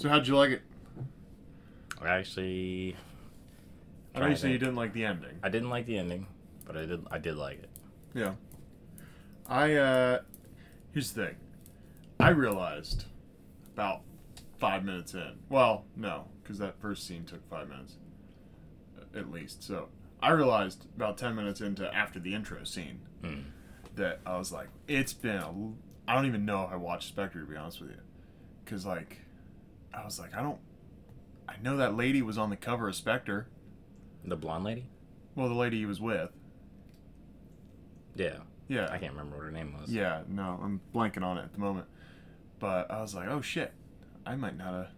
So how'd you like it? I actually, I know you to said you didn't like the ending. I didn't like the ending, but I did. I did like it. Yeah. I uh here's the thing. I realized about five minutes in. Well, no, because that first scene took five minutes. At least. So I realized about ten minutes into after the intro scene Mm. that I was like, it's been a l- I don't even know if I watched Spectre to be honest with you. Cause like I was like, I don't I know that lady was on the cover of Spectre. The blonde lady. Well, the lady he was with. Yeah, Yeah. I can't remember what her name was. Yeah, no, I'm blanking on it at the moment. But I was like, oh shit, I might not have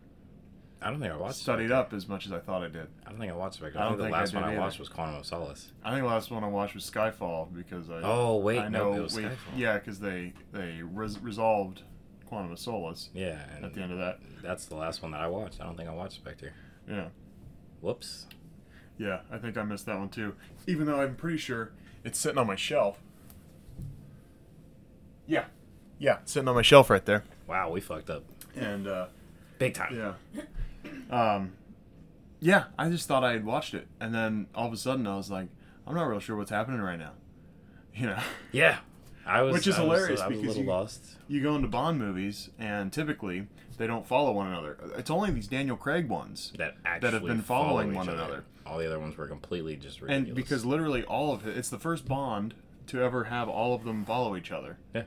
I don't think I watched. studied Spectre. up as much as I thought I did. I don't think I watched Spectre. I I, don't think the think I last did one I either. watched was Quantum of Solace. I think the last one I watched was Skyfall because I. Oh wait, I no, know it was we, Skyfall. Yeah, because they they res- resolved Quantum of Solace Yeah, at the end of that. that's the last one that I watched. I don't think I watched Spectre. Yeah, Whoops. yeah, I think I missed that one too. Even though I'm pretty sure it's sitting on my shelf. Yeah, yeah, sitting on my shelf right there. Wow, we fucked up And uh, big time. Yeah. Um, yeah, I just thought I had watched it, and then all of a sudden I was like, I'm not real sure what's happening right now. You know, Yeah. I was, Which is I was- hilarious was, because you- lost. you go into Bond movies, and typically they don't follow one another. It's only these Daniel Craig ones, That actually have been follow following one other. another. All the other ones were completely just ridiculous. and because literally all of it, it's the first Bond to ever have all of them follow each other. Yeah.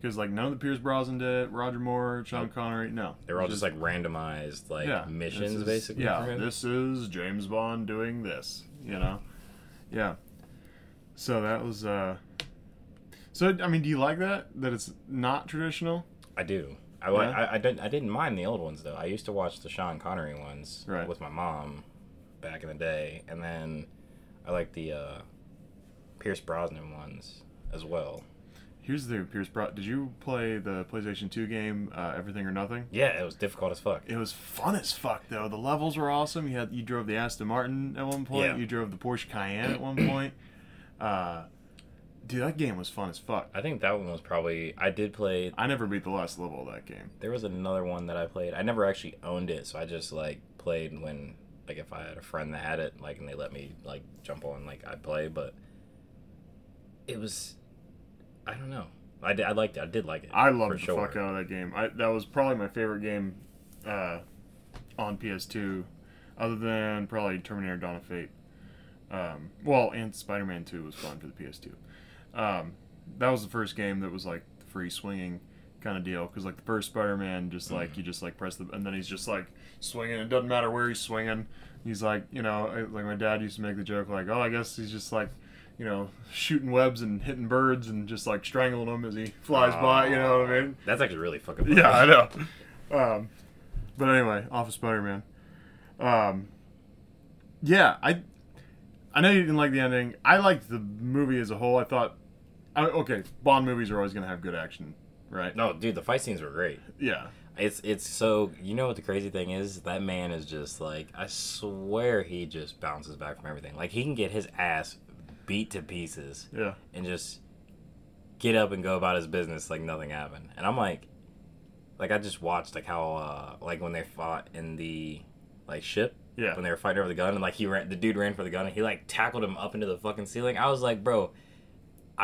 Because like none of the Pierce Brosnan did, it, Roger Moore, Sean Nope. Connery, no. they were all It's just like randomized like yeah, missions is- basically. Yeah, this is James Bond doing this. You know, yeah. So that was. uh So I mean, do you like that? That it's not traditional, I do. I, Yeah? I, I didn't I didn't mind the old ones though. I used to watch the Sean Connery ones Right. with my mom back in the day, and then I like the uh, Pierce Brosnan ones as well. Here's the Pierce Bro. Did you play the PlayStation 2 game uh, Everything or Nothing? Yeah, it was difficult as fuck. It was fun as fuck though. The levels were awesome. You had you drove the Aston Martin at one point. Yeah. You drove the Porsche Cayenne at one point. Uh, dude, that game was fun as fuck. I think that one was probably I did play. I never beat the last level of that game. There was another one that I played. I never actually owned it, so I just like played when like if I had a friend that had it, like and they let me like jump on, like I'd play. But it was, I don't know. I did. I liked it. I did like it. I loved the sure. fuck out of that game. I, that was probably my favorite game uh, on PS2, other than probably Terminator: Dawn of Fate. Um, well, and Spider-Man 2 was fun for the PS2. Um, that was the first game that was like free swinging kind of deal because like the first Spider-Man, just like you just like press the and then he's just like swinging. It doesn't matter where he's swinging. He's like you know like my dad used to make the joke like oh I guess he's just like you know shooting webs and hitting birds and just like strangling them as he flies by. You know what I mean? That's actually really fucking. Funny. Yeah, I know. Um, but anyway, off of Spider Man. Um, yeah, I I know you didn't like the ending. I liked the movie as a whole. I thought, I, okay, Bond movies are always going to have good action, right? No, dude, the fight scenes were great. Yeah, It's it's so you know what the crazy thing is? That man is just like I swear he just bounces back from everything. Like he can get his ass beat to pieces yeah, and just get up and go about his business like nothing happened. And I'm like, like I just watched like how uh like when they fought in the like ship yeah. when they were fighting over the gun and like he ran the dude ran for the gun and he like tackled him up into the fucking ceiling. I was like, bro.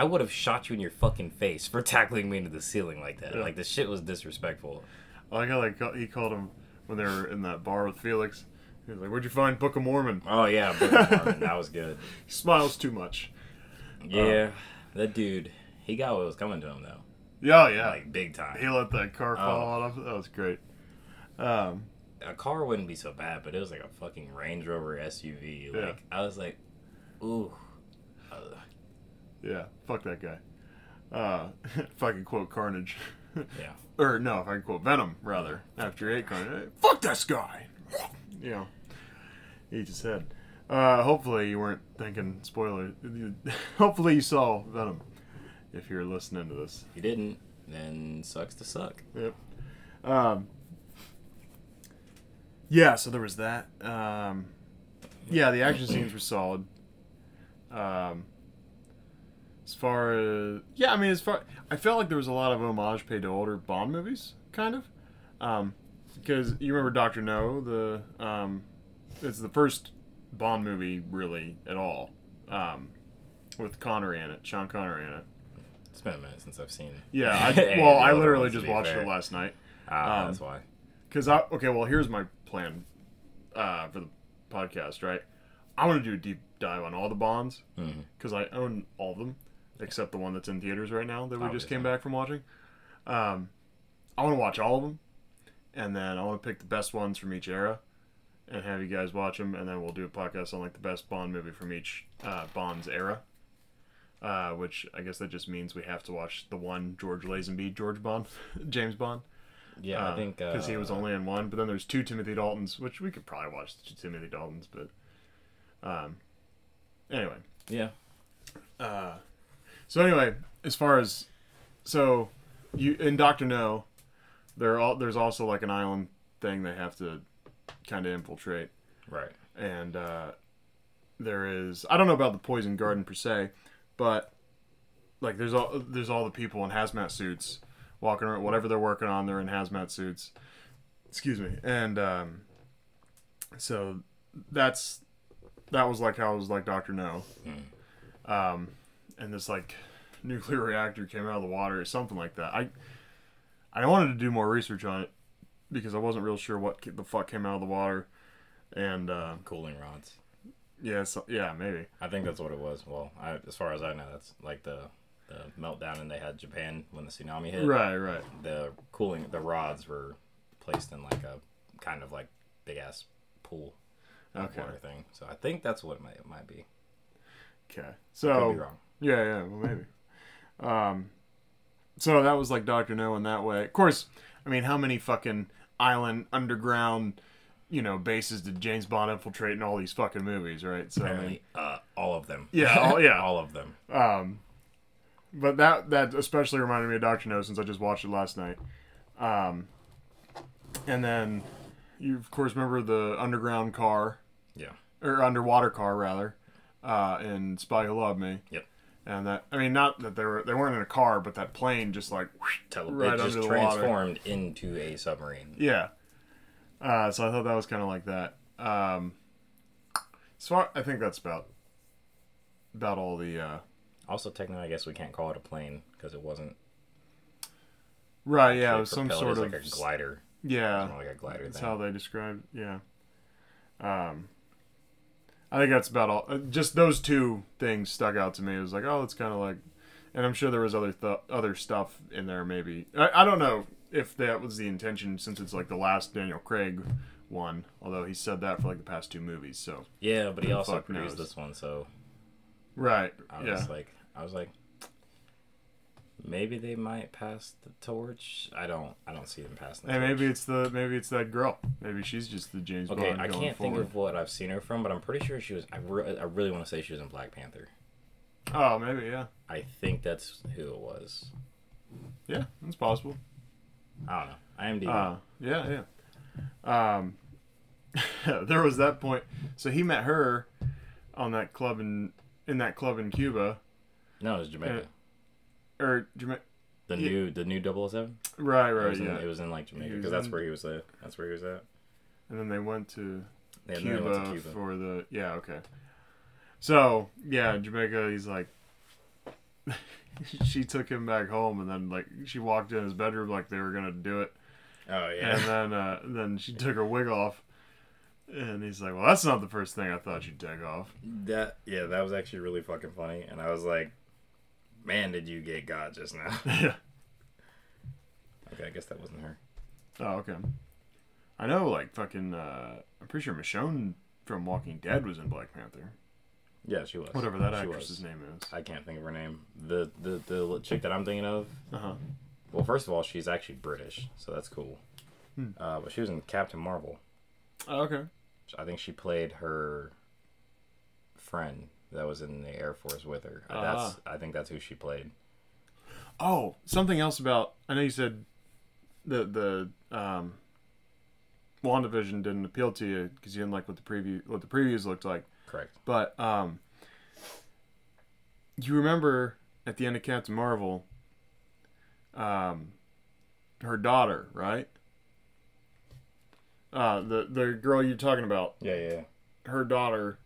I would have shot you in your fucking face for tackling me into the ceiling like that. Yeah. Like the shit was disrespectful. I got like how they ca- he called him when they were in that bar with Felix. He was like, "Where'd you find Book of Mormon?" Oh yeah, Book of Mormon, that was good. He smiles too much. Yeah, that dude, he got what was coming to him though, Yeah, yeah. like big time. he let that car fall on him. That was great. Um, A car wouldn't be so bad, but it was like a fucking Range Rover SUV. Like Yeah. I was like, ooh, uh, Yeah, fuck that guy. Uh, if I could quote Carnage. yeah. or no, if I can quote Venom, rather, after ate Carnage. Fuck this guy! You know, he just said. Uh, hopefully you weren't thinking, spoiler, hopefully you saw Venom, if you're listening to this. If you didn't, then sucks to suck. Yep. Um, yeah, so there was that. Um, yeah, the action scenes were solid. Um, as far as yeah, I mean, as far I felt like there was a lot of homage paid to older Bond movies, kind of. Um, because you remember Doctor No, the um, it's the first Bond movie really at all, um, with Connery in it, Sean Connery in it. It's been a minute since I've seen. It. Yeah, I, well, I literally just watched fair. it last night. Ah, um, that's why. Cause I okay, well here's my plan uh, for the podcast. Right, I want to do a deep dive on all the Bonds because I own all of them except the one that's in theaters right now that we just came back from watching. Um, I want to watch all of them, and then I want to pick the best ones from each era, and have you guys watch them, and then we'll do a podcast on like the best Bond movie from each uh, Bond's era. Uh, which I guess that just means we have to watch the one George Lazenby, George Bond, James Bond Yeah, I think because uh, he was only in one. But then there's two Timothy Daltons, which we could probably watch the two Timothy Daltons. But um, anyway, Yeah, uh, so anyway, as far as so you in Doctor No, there all there's also like an island thing they have to kind of infiltrate, right. and uh, there is I don't know about the poison garden per se, but like there's all there's all the people in hazmat suits walking around whatever they're working on they're in hazmat suits. Excuse me. And um so that's that was like how it was like dr no. Um and this like nuclear reactor came out of the water or something like that i i wanted to do more research on it because i wasn't real sure what the fuck came out of the water and uh, Cooling rods. yeah so, yeah maybe I think that's what it was. Well, I, as far as I know, that's like the the meltdown, and they had Japan when the tsunami hit. right right The cooling, the rods were placed in like a kind of like big ass pool Okay. water thing. So I think that's what it might, it might be. okay so be wrong. Yeah, yeah, well, maybe. Um, so that was like Doctor No in that way. Of course, I mean, how many fucking island underground, you know, bases did James Bond infiltrate in all these fucking movies, right? So I mean, uh, all of them. Yeah, all- yeah. all of them. um, but that that especially reminded me of Doctor No since I just watched it last night. Um, and then you of course remember the underground car Yeah. or underwater car rather, uh, in Spy Who Loved Me. Yep. And that I mean, not that they were they weren't in a car, but that plane just like whoosh, Tele- right it just the water. transformed into a submarine. Yeah. Uh, so I thought that was kind of like that. Um, so I, think that's about about all the uh, Also, technically, I guess we can't call it a plane because it wasn't. right. Yeah, it was some sort it of like a glider. yeah. Like a glider That's thing. how they described. Yeah. Um, I think that's about all. uh, Just those two things stuck out to me. It was like, oh, it's kind of like, and I'm sure there was other th- other stuff in there. Maybe I, I don't know if that was the intention since it's like the last Daniel Craig one. Although he said that for like the past two movies. So Yeah, but he also produced knows? this one, so right. I yeah. was like, I was like, maybe they might pass the torch. I don't, I don't see them passing. The And torch. maybe it's the maybe it's that girl. Maybe she's just the James Okay, Bond I going can't think forward. of what I've seen her from, but I'm pretty sure she was. I, re- I really want to say she was in Black Panther. Oh, maybe yeah, I think that's who it was. yeah, that's possible. I don't know. IMDb. Uh, yeah, yeah. Um, there was that point. So he met her on that club in in that club in Cuba, no, it was Jamaica. Or the yeah. new, the new 007? right, It right, was, in, it was in like Jamaica because that's where he was at. That's where he was at. And then they went to Yeah, Cuba, they went to Cuba. for the yeah, okay. So yeah, Jamaica. He's like, she took him back home, and then like she walked in his bedroom like they were gonna do it. Oh yeah. And then uh, then she took her wig off, and he's like, "Well, that's not the first thing I thought you'd take off." That yeah, that was actually really fucking funny, and I was like, "Man, did you get got just now?" yeah. okay, I guess that wasn't her. Oh, okay. I know, like fucking. Uh, I'm pretty sure Michonne from Walking Dead was in Black Panther. Yeah, she was. Whatever that She actress's was. name is. I can't think of her name. The the the chick that I'm thinking of. Uh huh. Well, first of all, she's actually British, so that's cool. Hmm. Uh, but she was in Captain Marvel. Oh, okay. I think she played her friend that was in the Air Force with her. Uh, That's I think that's who she played. Oh, something else about. I know you said the the um, WandaVision didn't appeal to you because you didn't like what the preview what the previews looked like. Correct. But um, you remember at the end of Captain Marvel, um, her daughter, right? Uh, the the girl you're talking about, Yeah, yeah. her daughter,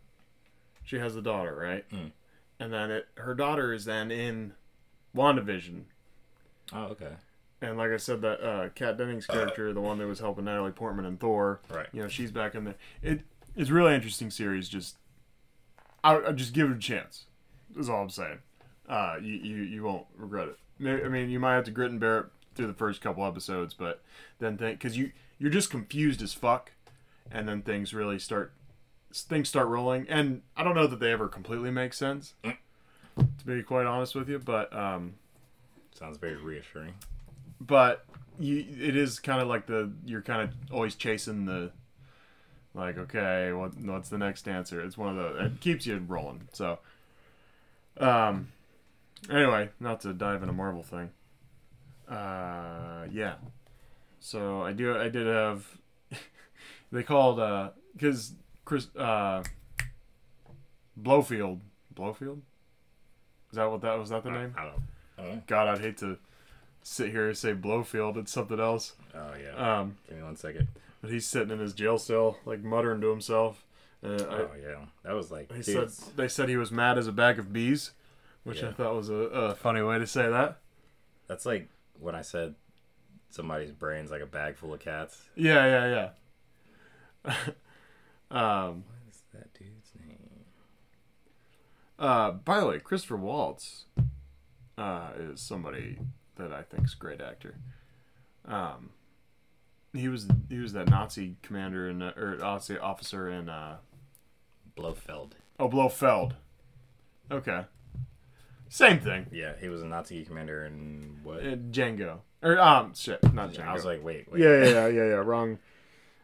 she has a daughter, right? Mm. And then it, her daughter is then in WandaVision. Oh, okay. And like I said, that uh, Kat Dennings character, the one that was helping Natalie Portman and Thor, Right. you know, she's back in there. It it's really interesting series. Just I I just give it a chance. Is all I'm saying. Uh, you you, you won't regret it. I mean, you might have to grit and bear it through the first couple episodes, but then think because you you're just confused as fuck, and then things really start things start rolling. And I don't know that they ever completely make sense. To be quite honest with you, but um, Sounds very reassuring. but you it is kind of like the you're kind of always chasing the like okay what what's the next answer it's one of the it keeps you rolling so um anyway not to dive into marvel thing uh yeah so i do i did have they called uh because chris uh blowfield blowfield is that what that was that the name I don't. I don't. God, I'd hate to sit here and say Blowfield. It's something else. Oh yeah. Um, Give me one second. but he's sitting in his jail cell, like muttering to himself. Uh, Oh yeah. That was like. I, he said they said he was mad as a bag of bees, which I thought was a, a funny way to say that. That's like when I said somebody's brain's like a bag full of cats. Yeah, yeah, yeah. um, What is that dude's name? uh, by the way, Christopher Waltz uh, is somebody that I think is a great actor. Um, he was he was that Nazi commander in uh, or Nazi officer in uh, Blofeld. Oh, Blofeld. Okay. Same thing. Yeah, he was a Nazi commander in what? Uh, Django. Or um, shit, not Django. I was like, wait, wait. yeah, yeah, yeah, yeah, yeah. Wrong.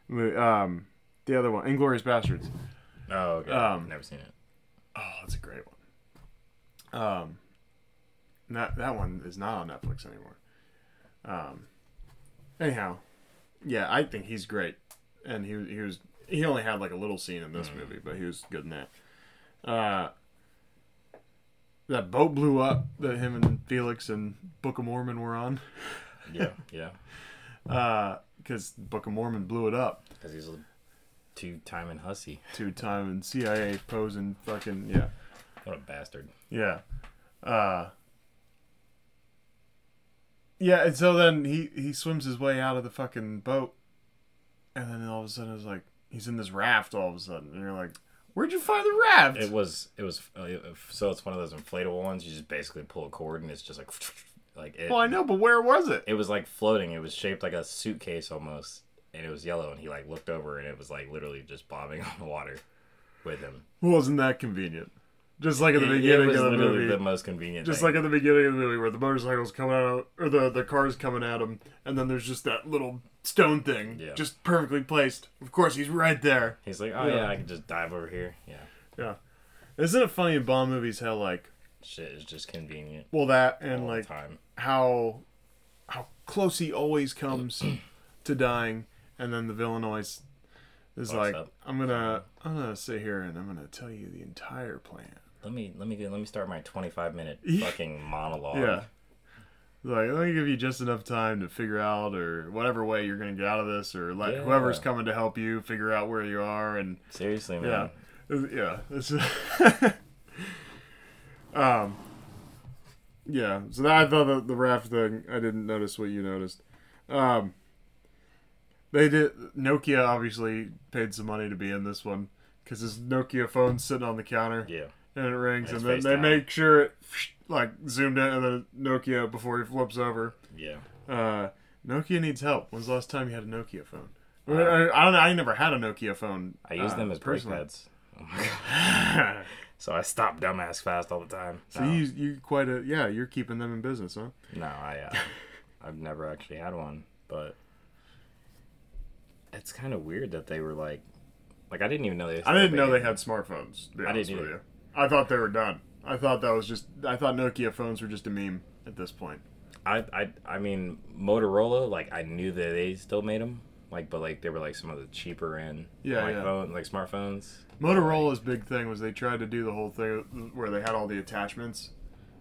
Um, the other one, Inglourious Basterds. Oh, okay. Um, Never seen it. Oh, that's a great one. Um, that that one is not on Netflix anymore. Um, anyhow, yeah, I think he's great, and he he was he only had like a little scene in this movie, but he was good in that. Uh, that boat blew up that him and Felix and Book of Mormon were on, Yeah, yeah. because Book of Mormon blew it up. Because he's a two-time and hussy. Two time and CIA posing fucking yeah. What a bastard. Yeah. Uh Yeah, and so then he he swims his way out of the fucking boat and then all of a sudden it's like he's in this raft all of a sudden and you're like, Where'd you find the raft? It was. It was. Uh, so it's one of those inflatable ones. You just basically pull a cord and it's just like, like it. well I know, but where was it? It was like floating. It was shaped like a suitcase almost, and it was yellow. And he like looked over, and it was like literally just bobbing on the water with him. Wasn't that convenient? Just like at the It- it beginning was of the movie. the most convenient. just thing. like at the beginning of the movie where the motorcycle's coming out or the the car's coming at him and then there's just that little stone thing Yeah. just perfectly placed. Of course he's right there. he's like, oh Yeah. yeah. I can just dive over here. Yeah, Yeah. Isn't it funny in Bond movies how like shit is just convenient well that and like time. how how close he always comes to dying and then the villain always is like up. I'm gonna I'm gonna sit here and I'm gonna tell you the entire plan. Let me let me get, let me start my twenty five minute fucking monologue. Yeah. Like, let me give you just enough time to figure out, or whatever way you're going to get out of this, or let Yeah. whoever's coming to help you figure out where you are. And Seriously, yeah, man. yeah, it's um, yeah. So that, I thought the, the raft thing. I didn't notice what you noticed. Um, they did. Nokia obviously paid some money to be in this one because this Nokia phone's sitting on the counter Yeah. and it rings, And and, then they make sure it like zoomed in, and then Nokia before he flips over. Yeah. Uh, Nokia needs help. When's the last time you had a Nokia phone? Uh, I, I don't. know. I never had a Nokia phone. I use uh, them as brake personally. pads. Oh my god. So I stop dumbass fast all the time. so no, you you quite a yeah. You're keeping them in business, huh? no, I uh, I've never actually had one, but it's kind of weird that they were like, like I didn't even know they. I didn't know they had smartphones. To be I didn't with either. you. I thought they were done. I thought that was just. I thought Nokia phones were just a meme at this point. I I I mean Motorola, like I knew that they still made them, like but like they were like some of the cheaper end Yeah, like yeah. phone like smartphones. Motorola's big thing was they tried to do the whole thing where they had all the attachments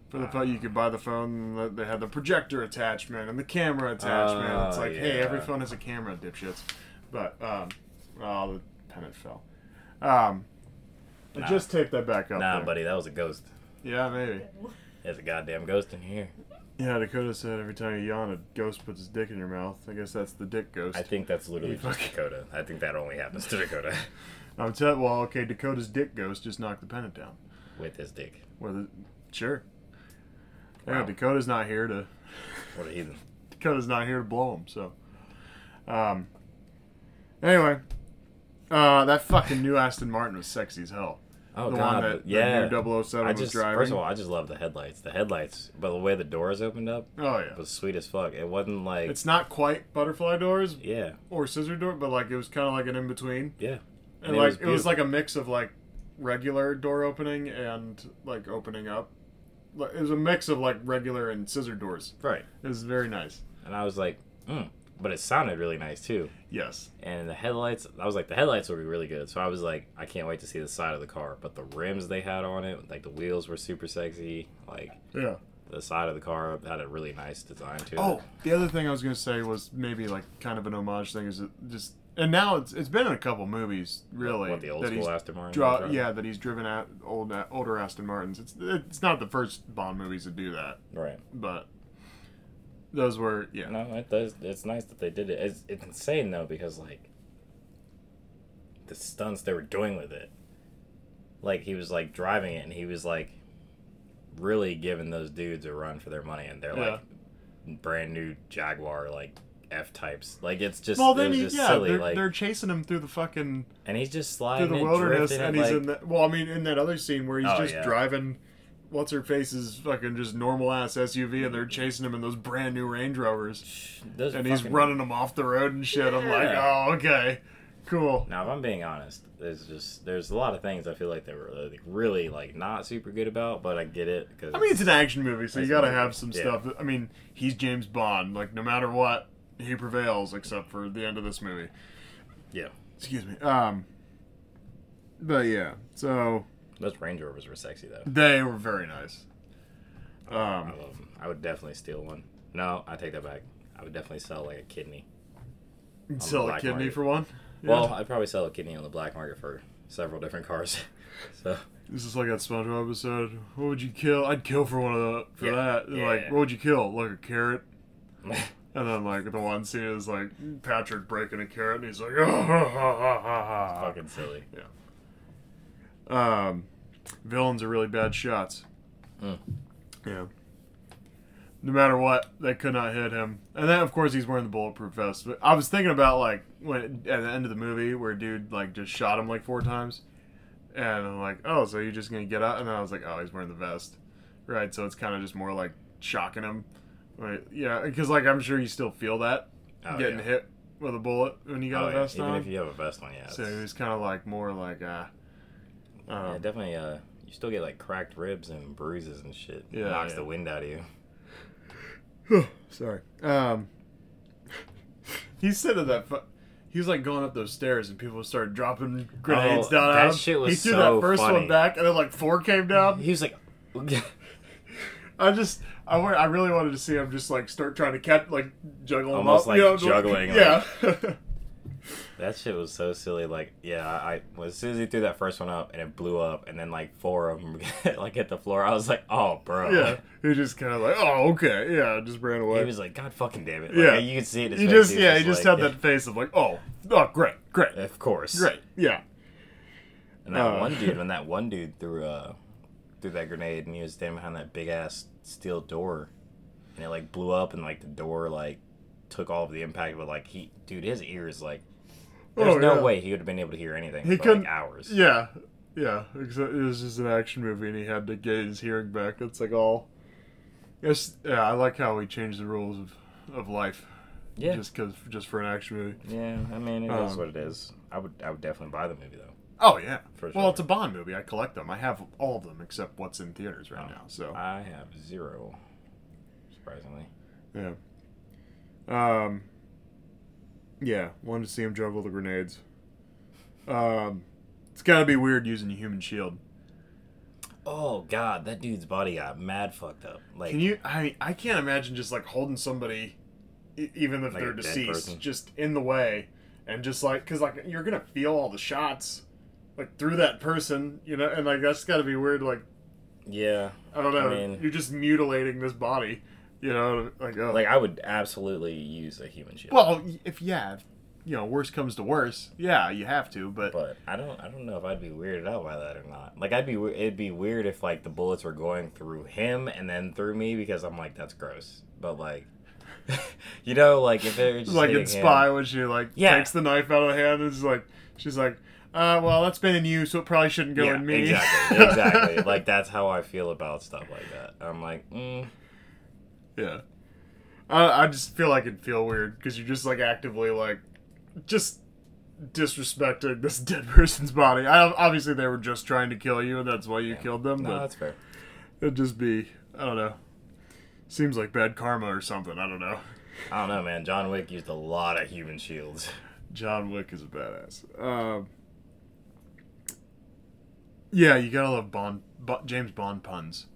for the phone. You could buy the phone. and They had the projector attachment and the camera attachment. Oh, it's like, hey, every phone has a camera, dipshits. But um, oh, the pennant fell. Um, I Nah. just taped that back up. Nah, there. buddy, that was a ghost. Yeah, maybe. There's a goddamn ghost in here. Yeah, Dakota said every time you yawn, a ghost puts his dick in your mouth. I guess that's the dick ghost. I think that's literally just fucking- Dakota. I think that only happens to Dakota I'm telling. Well, okay, Dakota's dick ghost just knocked the pennant down. with his dick. Whether, sure. Yeah, Dakota's not here to. What a heathen. Dakota's not here to blow him. So, um. Anyway, uh, that fucking new Aston Martin was sexy as hell. Oh the god, one that yeah. the new 007 I was just driving. first of all, I just love the headlights. The headlights, but the way the doors opened up oh yeah, was sweet as fuck. It wasn't like it's not quite butterfly doors yeah, or scissor door, but like it was kind of like an in between. yeah. And, it like was it was like a mix of like regular door opening and like opening up. It was a mix of like regular and scissor doors. Right. It was very nice. And I was like, mm. But it sounded really nice too. Yes. And the headlights, I was like, the headlights will be really good. So I was like, I can't wait to see the side of the car. But the rims they had on it, like the wheels were super sexy. Like Yeah. the side of the car had a really nice design to Oh, it. the other thing I was gonna say was maybe like kind of an homage thing is just and now it's it's been in a couple movies really What the old school Aston Martin? draw, yeah that he's driven at old older Aston Martins. It's it's not the first Bond movies to do that, Right. but those were yeah. No, it does. It's nice that they did it. It's, it's insane though because like the stunts they were doing with it. Like he was like driving it and he was like really giving those dudes a run for their money and they're like brand new Jaguar like F types. Like it's just Well, then he, just yeah, silly. they're, like they're chasing him through the fucking and he's just sliding through the wilderness, drifting and he's like, in that. Well, I mean, in that other scene where he's Oh, just yeah. driving, what's her face's fucking just normal ass SUV, and they're chasing him in those brand new Range Rovers, those and he's fucking- running them off the road and shit. I'm like, Yeah. oh, okay, cool. Now, if I'm being honest, there's just there's a lot of things I feel like they were like, really like not super good about, but I get it because I mean, it's an action movie, so you It's got to movie, have some yeah. stuff. I mean, he's James Bond. Like, no matter what, he prevails, except for the end of this movie. Yeah. Excuse me. Um. But yeah, so those Range Rovers were sexy though. they were very nice. I Um. love them. I would definitely steal one. No, I take that back. I would definitely sell like a kidney. Sell a kidney market. for one. Yeah. Well, I'd probably sell a kidney on the black market for several different cars. so This is like that SpongeBob episode. What would you kill? I'd kill for one of the for Yeah, that. And Like, what would you kill? Like a carrot. And then like the one scene is like Patrick breaking a carrot, and he's like, oh, ha, ha, ha, ha, ha." fucking silly. Um, villains are really bad shots. Mm. Yeah. No matter what, they could not hit him. And then, of course, he's wearing the bulletproof vest. But I was thinking about like when at the end of the movie where dude like just shot him like four times, and I'm like, oh, so you're just gonna get out? And then I was like, oh, he's wearing the vest, right? So it's kind of just more like shocking him. Right? Yeah, because like I'm sure you still feel that Oh, getting yeah. hit with a bullet when you got Oh, a yeah. vest Even on. if you have a vest on, yeah. so it's- it was kind of like more like uh, yeah, um, definitely. Uh, you still get like cracked ribs and bruises and shit. Yeah, knocks yeah. the wind out of you. Sorry. Um, he said that that fu- he was like going up those stairs and people started dropping grenades Oh, down. that shit was he threw so that first funny. one back and then like four came down. He was like, I just I, I really wanted to see him just like start trying to catch like juggle them Almost up, like you know, juggling, Yeah. that shit was so silly. Like, yeah, I well, as soon as he threw that first one up and it blew up, and then like four of them like hit the floor, I was like, oh, bro. yeah. He just kind of like oh okay yeah just ran away. He was like, God fucking damn it. Like, Yeah. You could see it. he just yeah he just like- had that face of like oh oh great great Of course. great yeah And that Uh. one dude, when that one dude threw uh threw that grenade and he was standing behind that big ass steel door, and it like blew up and like the door like took all of the impact, but like he, dude, his ears like. There's Oh, no yeah. way he would have been able to hear anything He for couldn't- like hours. Yeah, yeah. It was just an action movie, and he had to get his hearing back. It's like all. Yes, yeah. I like how we changed the rules of, of life. Yeah. Just cause, just for an action movie. Yeah, I mean it is Um, what it is. I would I would definitely buy the movie though. Oh yeah. For Well, it's a Bond movie. I collect them. I have all of them except what's in theaters right Oh. now. So I have zero, surprisingly. yeah. Um. Yeah, wanted to see him juggle the grenades. Um, it's got to be weird using a human shield. Oh god, that dude's body got mad fucked up. Like Can you? I I can't imagine just like holding somebody, e- even if Like they're deceased, just in the way, and just like because like you're gonna feel all the shots like through that person, you know, and like that's got to be weird. Like Yeah. I don't know, I mean- you're just mutilating this body, you know, like oh. Like I would absolutely use a human shield. well, if yeah, if, you know, worst comes to worst, yeah, you have to, but, but I don't I don't know if I'd be weirded out by that or not. Like I'd be it'd be weird if like the bullets were going through him and then through me because I'm like that's gross. But like you know like if it was like in hitting him- Spy when she like Yeah. takes the knife out of the hand and is like she's like, uh, well, that's been in you, so it probably shouldn't go yeah, in me. Exactly. Exactly. like that's how I feel about stuff like that. I'm like, mm, Yeah. I, I just feel like it'd feel weird because you're just like actively like just disrespecting this dead person's body. I obviously they were just trying to kill you and that's why you Yeah. killed them, no, but that's fair. it'd just be I don't know. Seems like bad karma or something. I don't know. I don't know, man. John Wick used a lot of human shields. John Wick is a badass. Um, yeah, you gotta love Bond, Bo- James Bond puns.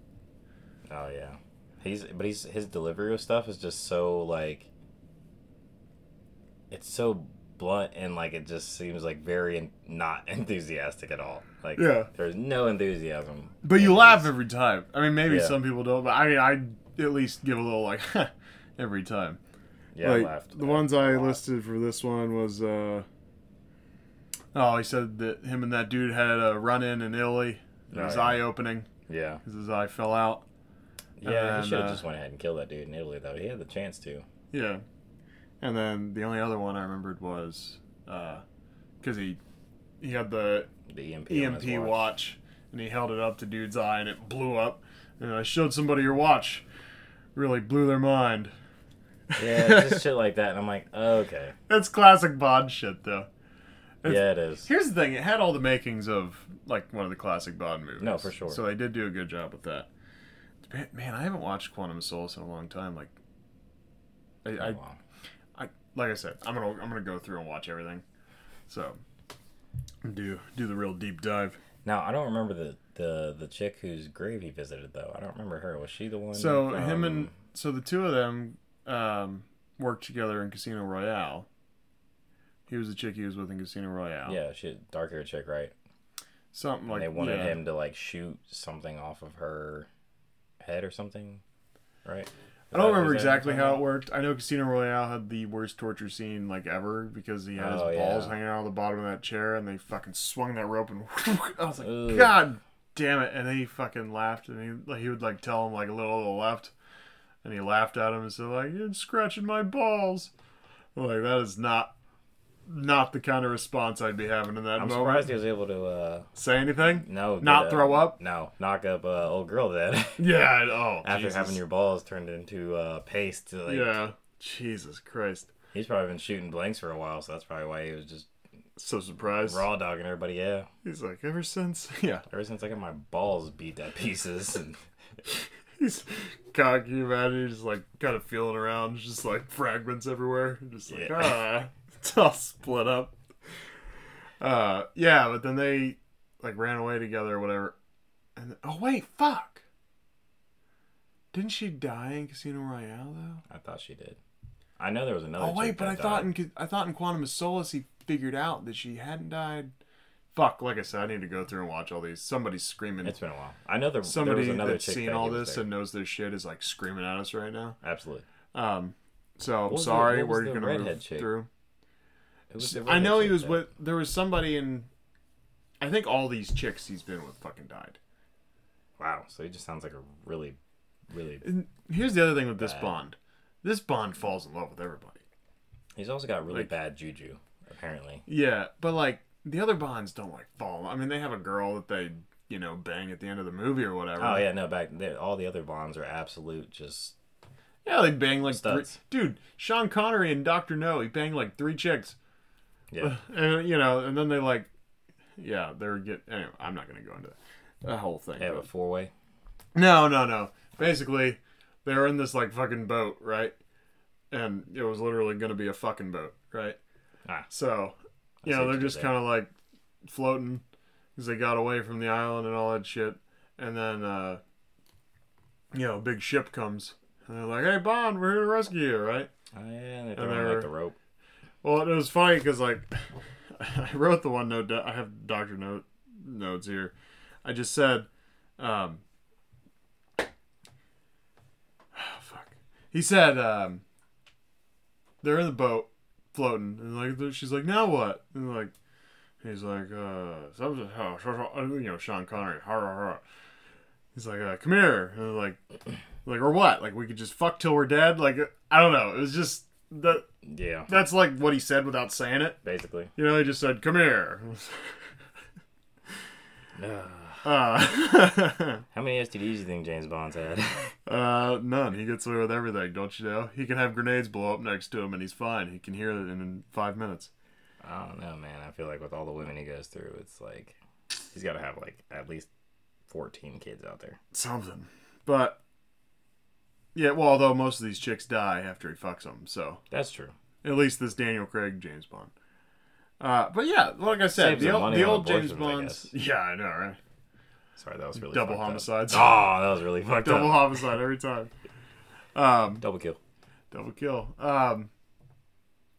Oh yeah, he's but he's his delivery of stuff is just so like it's so blunt and like it just seems like very en- not enthusiastic at all. Like Yeah. there's no enthusiasm. But you laugh every time. I mean, maybe Yeah. some people don't, but I mean, I at least give a little like every time. Yeah, I like, laughed. the ones I listed for this one was, uh, oh, he said that him and that dude had a run in in Italy. It Oh, was yeah. eye opening Yeah, because his eye fell out. Yeah. And, he should have uh, just went ahead and killed that dude in Italy though. He had the chance to. Yeah. And then the only other one I remembered was because he he had the The EMP. EMP watch. and he held it up to dude's eye and it blew up. And I showed somebody your watch. Really blew their mind. Yeah, just shit like that, and I'm like, oh, okay. That's classic Bond shit, though. It's- Yeah, it is. Here's the thing: it had all the makings of like one of the classic Bond movies. No, for sure. So they did do a good job with that. Man, man, I haven't watched Quantum Solace in a long time. Like, I, I, Oh, wow. I like I said, I'm gonna I'm gonna go through and watch everything. So do do the real deep dive. Now I don't remember the the the chick whose grave he visited though. I don't remember her. Was she the one? So from- him and so the two of them um, worked together in Casino Royale. He was the chick he was with in Casino Royale. yeah, she dark haired chick, right? something like And like they wanted yeah. him to like shoot something off of her head or something, right? Is I don't that- remember is that what exactly how it worked. I know Casino Royale had the worst torture scene like ever because he had his Oh, balls yeah. hanging out of the bottom of that chair and they fucking swung that rope and I was like, Ugh. God damn it! And then he fucking laughed and he like he would like tell him like a little to the left, and he laughed at him and said like you're scratching my balls. I'm like that is not not the kind of response I'd be having in that? I'm moment. surprised he was able to uh Say anything? no get Not throw up? No, knock up uh, old girl then. Yeah. Oh, After Jesus. having your balls turned into uh, paste, like, yeah. Jesus Christ. he's probably been shooting blanks for a while, so that's probably why he was just So surprised. raw dogging everybody. Yeah, He's like, ever since, yeah, ever since I got my balls beat to pieces, and he's cocky, man. He's just like kind of feeling around, just like fragments everywhere. Just like, Yeah. ah, all split up. Uh, yeah, but then they like ran away together or whatever. And oh wait, fuck! Didn't she die in Casino Royale though? I thought she did. I know there was another. Oh wait, but I that thought in I thought in Quantum of Solace he figured out that she hadn't died. Fuck! Like I said, I need to go through and watch all these. Somebody's screaming. it's been a while. I know there, there somebody another that's seen that all this there. and knows their shit is like screaming at us right now. Absolutely. Um, so the- sorry, was we're the gonna move chick? through. It was the I know he was that- with. There was somebody in. I think all these chicks he's been with fucking died. Wow, so he just sounds like a really, really. And here's the other thing with this Bad. Bond. This Bond falls in love with everybody. He's also got really Like- bad juju, apparently. Yeah, but like the other Bonds don't like fall. I mean, they have a girl that they you know bang at the end of the movie or whatever. Oh yeah, no, back there, all the other Bonds are absolute just. yeah, they bang like three. Dude, Sean Connery and Doctor No, he banged like three chicks. Yeah, and you know, and then they like, yeah, they're get. Anyway, I'm not gonna go into that, that whole thing. they have a four way. no, no, no. Basically, they were in this like fucking boat, right? And it was literally gonna be a fucking boat, right? Ah. So, you see know, they're just kind of like floating because they got away from the island and all that shit. And then, uh, you know, a big ship comes. And they're like, hey, Bond, we're here to rescue you, right? Oh yeah, and they And they're- the. Well, it was funny because like I wrote the one note. I have doctor note notes here. I just said, um, fuck. He said, um, they're in the boat floating, and like she's like, now what? And like, he's like, uh, something, you know, Sean Connery, har, har. He's like, uh, come here, and like, like or what? Like we could just fuck till we're dead? Like I don't know. It was just that. Yeah, That's like what he said without saying it. basically. You know, he just said, "Come here." Uh, how many STDs do you think James Bond's had? uh, none. He gets away with everything, don't you know? He can have grenades blow up next to him, and he's fine. He can hear it in, in five minutes. I don't know, man. I feel like with all the women he goes through, it's like he's got to have like at least fourteen kids out there. Something, but yeah. Well, although most of these chicks die after he fucks them, so That's true. at least this Daniel Craig James Bond. Uh, but yeah, like I said, Saves the them old, money the on old James abortions, I Bonds. Yeah, I know, right? Sorry, that was really Double fucked up. homicides. Oh, that was really fucked up. Double up. homicide every time. Um, Double kill. Double kill. Um,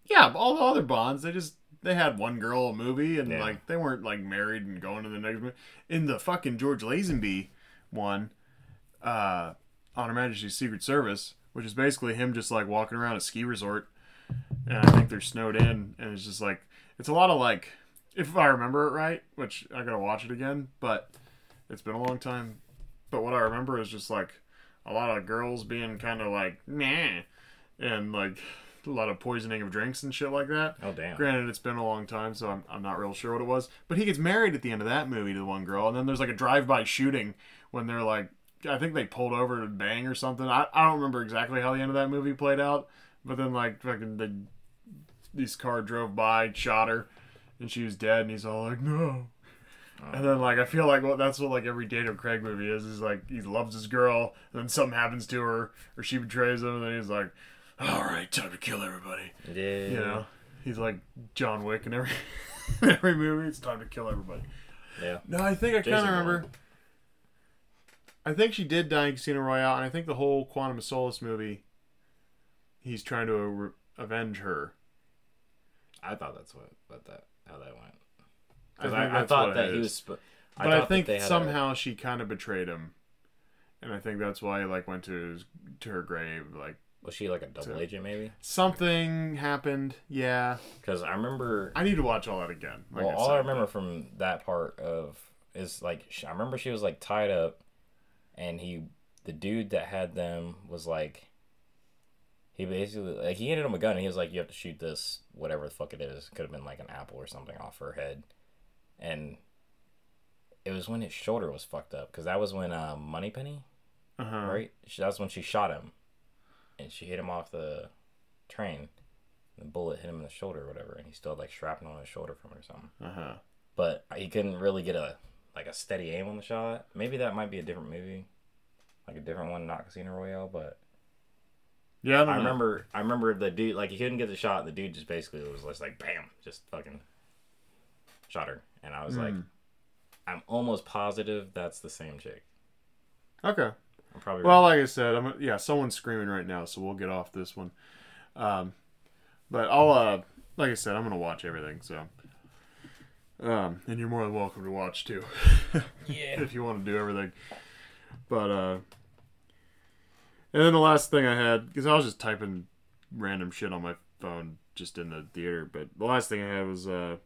yeah, but all the other Bonds, they just they had one girl a movie, and Yeah. like they weren't like married and going to the next movie. In the fucking George Lazenby one, uh, on Her Majesty's Secret Service, which is basically him just like walking around a ski resort, and I think they're snowed in, and it's just like it's a lot of like, if I remember it right, which I gotta watch it again, but it's been a long time. But what I remember is just like a lot of girls being kind of like nah, and like a lot of poisoning of drinks and shit like that. Oh damn. Granted, it's been a long time, so I'm, I'm not real sure what it was. But he gets married at the end of that movie to the one girl, and then there's like a drive-by shooting when they're like, I think they pulled over to bang or something. I, I don't remember exactly how the end of that movie played out, but then like fucking the this car drove by, shot her, and she was dead, and he's all like, no. And then like I feel like well that's what like every Daniel Craig movie is. Is like he loves his girl, and then something happens to her, or she betrays him, and then he's like, "All right, time to kill everybody." Yeah. You know, he's like John Wick in every every movie. It's time to kill everybody. Yeah. No, I think I kind of remember. I think she did die in Casino Royale, and I think the whole Quantum of Solace movie, he's trying to re- avenge her. I thought that's what, what that how that went. I I, I, thought that he was. Sp- I But I, think they a- somehow she kind of betrayed him, and I think that's why he like went to his, to her grave. Like was she like a double So- agent maybe? something happened. Yeah, Because I remember. I need to watch all that again. Like well, I all I remember from that part of is like I remember she was like tied up, and he the dude that had them was like. He basically like he handed him a gun and he was like, "You have to shoot this, whatever the fuck it is. Could have been like an apple or something off her head," and it was when his shoulder was fucked up because that was when uh, Moneypenny Uh-huh. right? That's when she shot him, and she hit him off the train. The bullet hit him in the shoulder or whatever, and he still had like shrapnel on his shoulder from it or something. Uh huh. But he couldn't really get a like a steady aim on the shot. Maybe that might be a different movie, like a different one, not Casino Royale. But Yeah, I, I remember, I remember the dude like he couldn't get the shot. The dude just basically was just like bam, just fucking shot her, and I was like, Mm. I'm almost positive that's the same chick. Okay. I'm probably Well, wrong. like I said, I'm yeah. Someone's screaming right now, so we'll get off this one. Um, but I'll uh, like I said, I'm gonna watch everything. So, um, and you're more than welcome to watch too, yeah. if you want to do everything. But uh, and then the last thing I had because I was just typing random shit on my phone just in the theater. But the last thing I had was uh,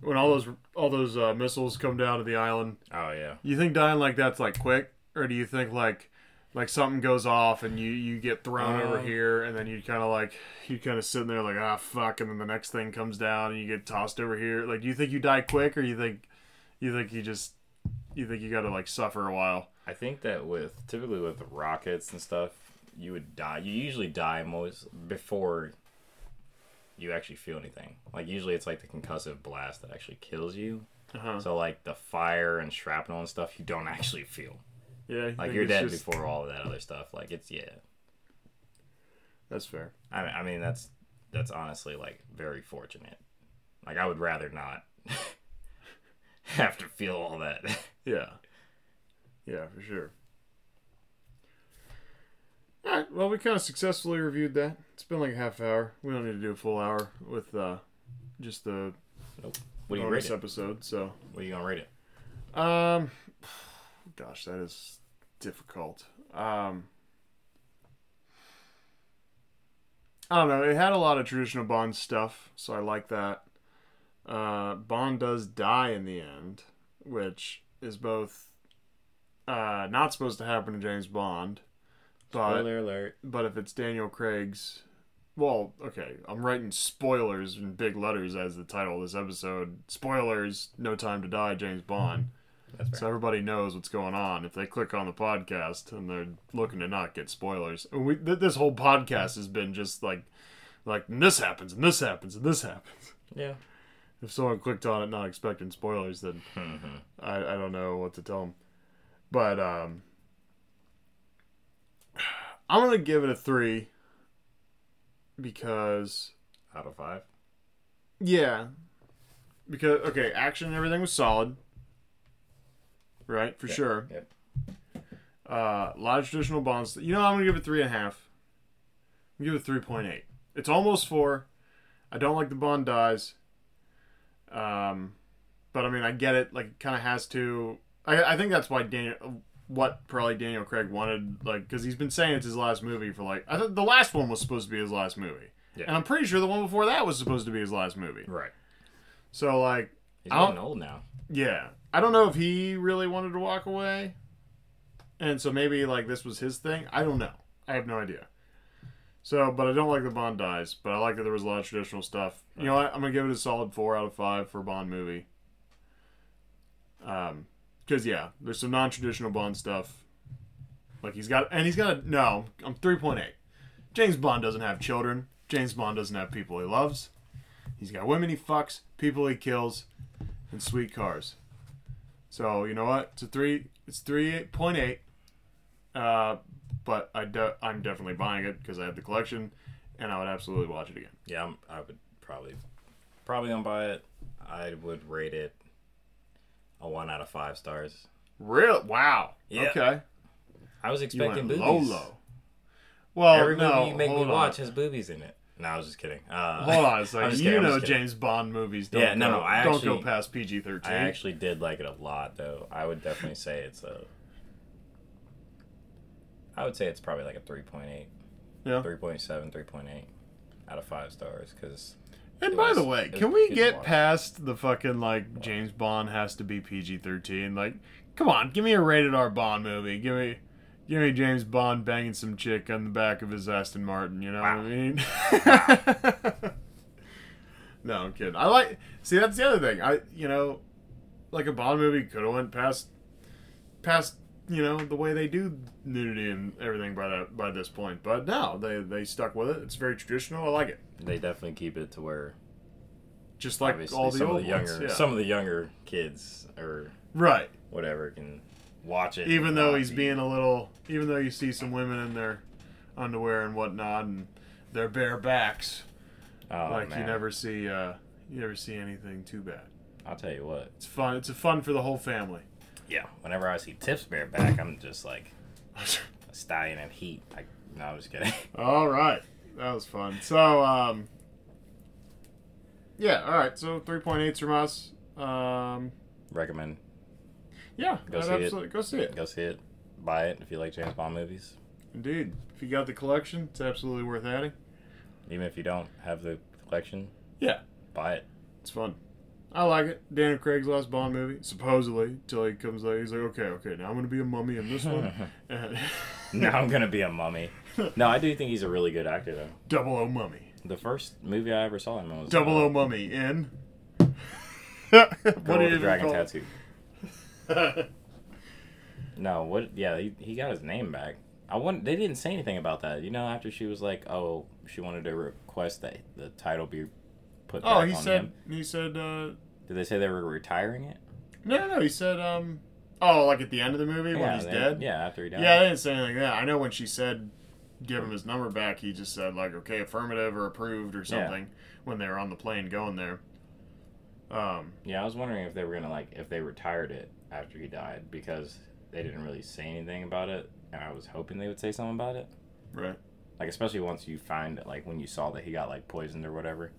when all those all those uh, missiles come down to the island. Oh yeah. You think dying like that's like quick, or do you think like like something goes off and you you get thrown over Um, here and then you kind of like you kind of sitting there like ah fuck and then the next thing comes down and you get tossed over here. Like, do you think you die quick or you think you think you just you think you got to like suffer a while? I think that with typically with rockets and stuff, you would die. You usually die most before you actually feel anything. Like usually it's like the concussive blast that actually kills you. Uh-huh. So like the fire and shrapnel and stuff, you don't actually feel. Yeah, Like you're dead just- before all of that other stuff. Like it's yeah. That's fair. I I mean that's that's honestly like very fortunate. Like I would rather not have to feel all that. Yeah. Yeah, for sure. All right. Well, we kind of successfully reviewed that. It's been like a half hour. We don't need to do a full hour with uh, just the What do you rate it? episode. So, What are you gonna rate it? um, gosh, that is difficult. Um, I don't know. It had a lot of traditional Bond stuff, so I like that. Uh, Bond does die in the end, which is both uh, not supposed to happen to James Bond, but Spoiler alert. but if it's Daniel Craig's, well, okay, I'm writing spoilers in big letters as the title of this episode. Spoilers, No Time to Die, James Bond. That's fair. So everybody knows what's going on. If they click on the podcast and they're looking to not get spoilers, and we th- this whole podcast has been just like, like and this happens and this happens and this happens. Yeah. If someone clicked on it not expecting spoilers, then Mhm. I, I don't know what to tell them. But um, I'm gonna give it a three because Out of five. yeah, because okay, action and everything was solid, right for Yep, sure. yep. Uh, a lot of traditional bonds. You know, I'm gonna give it three and a half. I'm gonna give it three point eight. It's almost four. I don't like the Bond dies. Um, but I mean, I get it. Like, it kind of has to. I, I think that's why Daniel, what probably Daniel Craig wanted, like, because he's been saying it's his last movie for like. I thought the last one was supposed to be his last movie, Yeah. and I'm pretty sure the one before that was supposed to be his last movie. Right. So like, He's getting old now. yeah, I don't know if he really wanted to walk away, and so maybe like this was his thing. I don't know. I have no idea. So, but I don't like the Bond dies. But I like that there was a lot of traditional stuff. You know what? I'm gonna give it a solid four out of five for Bond movie. Um, because yeah, there's some non-traditional Bond stuff. Like he's got, and he's got a no. I'm three point eight. James Bond doesn't have children. James Bond doesn't have people he loves. He's got women he fucks, people he kills, and sweet cars. So you know what? It's a three. It's three point eight. Uh, but I de- I'm definitely buying it because I have the collection, and I would absolutely watch it again. Yeah, I'm, I would probably, probably gonna it. I would rate it a one out of five stars. Real? Wow. Yeah. Okay. I was expecting boobies. low, low. Well, Every no. movie you make me hold on. watch has boobies in it. No, I was just kidding. Uh, Hold on a I'm second. just You know. James Bond movies don't Yeah, no, go, no, I don't actually- go past PG thirteen. I actually did like it a lot, though. I would definitely say it's a. I would say it's probably like a 3.8. Yeah. 3.7, 3.8 out of 5 stars because And by was- the way, can we get past the fucking like James Bond has to be PG thirteen? Like, come on, give me a rated R Bond movie. Give me, give me James Bond banging some chick on the back of his Aston Martin. You know what I mean? no, I'm kidding. I like. See, that's the other thing. I, you know, like a Bond movie could have went past, past. You know the way they do nudity and everything by that by this point, but no, they they stuck with it. It's very traditional. I like it. they definitely keep it to where Just like all the some old of the younger ones. Yeah. some of the younger kids or Right. whatever can watch it. Even though he's be- being a little, even though you see some women in their underwear and whatnot, and their bare backs, oh, like you never see, uh, you never see anything too bad. I'll tell you what. It's fun. It's a fun for the whole family. Yeah, whenever I see Tips bare back, I'm just like a stallion in heat. I, no, I'm just kidding. all right, that was fun. So, um, yeah, all right. So three point eight from us. Um, Recommend yeah, Go see it. go see it. go see it, buy it if you like James Bond movies. Indeed, if you got the collection, it's absolutely worth adding. Even if you don't have the collection, Yeah. buy it. It's fun. I like it. Daniel Craig's last Bond movie, supposedly, till he comes out. He's like, okay, okay, now I'm gonna be a mummy in this one. Now I'm gonna be a mummy. No, I do think he's a really good actor though. Double O Mummy. The first movie I ever saw him in was Double uh, O Mummy in. Girl what with the Dragon Tattoo. No, what? Yeah, he, he got his name back. I want. They didn't say anything about that. You know, after she was like, "Oh, she wanted to request that the title be put oh, back he on said. him." He said. Uh, Did they say they were retiring it? no, no. He said. Um. Oh, like at the end of the movie when he's they- dead. Yeah, after he died. Yeah, they didn't say anything like that. I know when she said, "Give him his number back," he just said like, "Okay, affirmative or approved" or Yeah. something when they were on the plane going there. Um. Yeah, I was wondering if they were gonna like if they retired it after he died because they didn't really say anything about it, and I was hoping they would say something about it. Right. Like especially once you find like when you saw that he got like poisoned or whatever.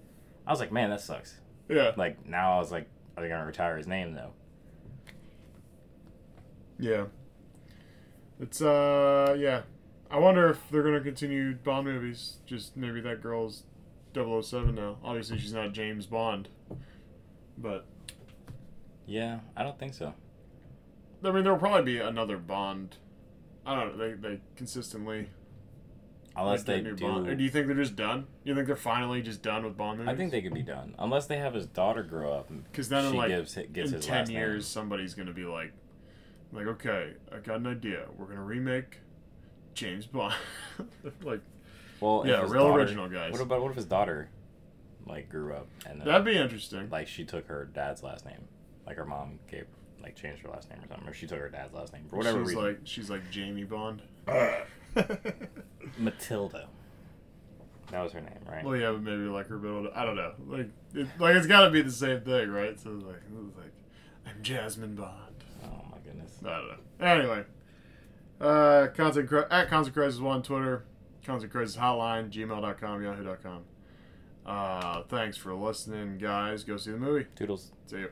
I was like, man, that sucks. Yeah. Like now I was like, are they gonna retire his name though? Yeah. It's uh yeah. I wonder if they're gonna continue Bond movies. Just maybe that girl's 007 now. Obviously she's not James Bond. But Yeah, I don't think so. I mean there'll probably be another Bond. I don't know, they they consistently Unless like, they new do. Bond. Or do you think they're just done? You think they're finally just done with Bond movies? I think they could be done unless they have his daughter grow up Because then in she like gives gets in his ten years, name. somebody's gonna be like, like, okay, I got an idea. We're gonna remake James Bond. like, Well, yeah, real daughter- original guys. What about what if his daughter, like, grew up and then, That'd be interesting. like she took her dad's last name, like her mom gave like changed her last name or something, or she took her dad's last name for whatever she's reason. like, she's like Jamie Bond. Matilda. That was her name, right? well, yeah, but maybe like her middle. I don't know. Like, it, like it's got to be the same thing, right? So it's like, it's like, I'm Jasmine Bond. oh my goodness. I don't know. Anyway, uh, content Cri- at content crisis one Twitter, content crisis hotline gmail.com yahoo.com. Uh, thanks for listening, guys. Go see the movie. Toodles. See you.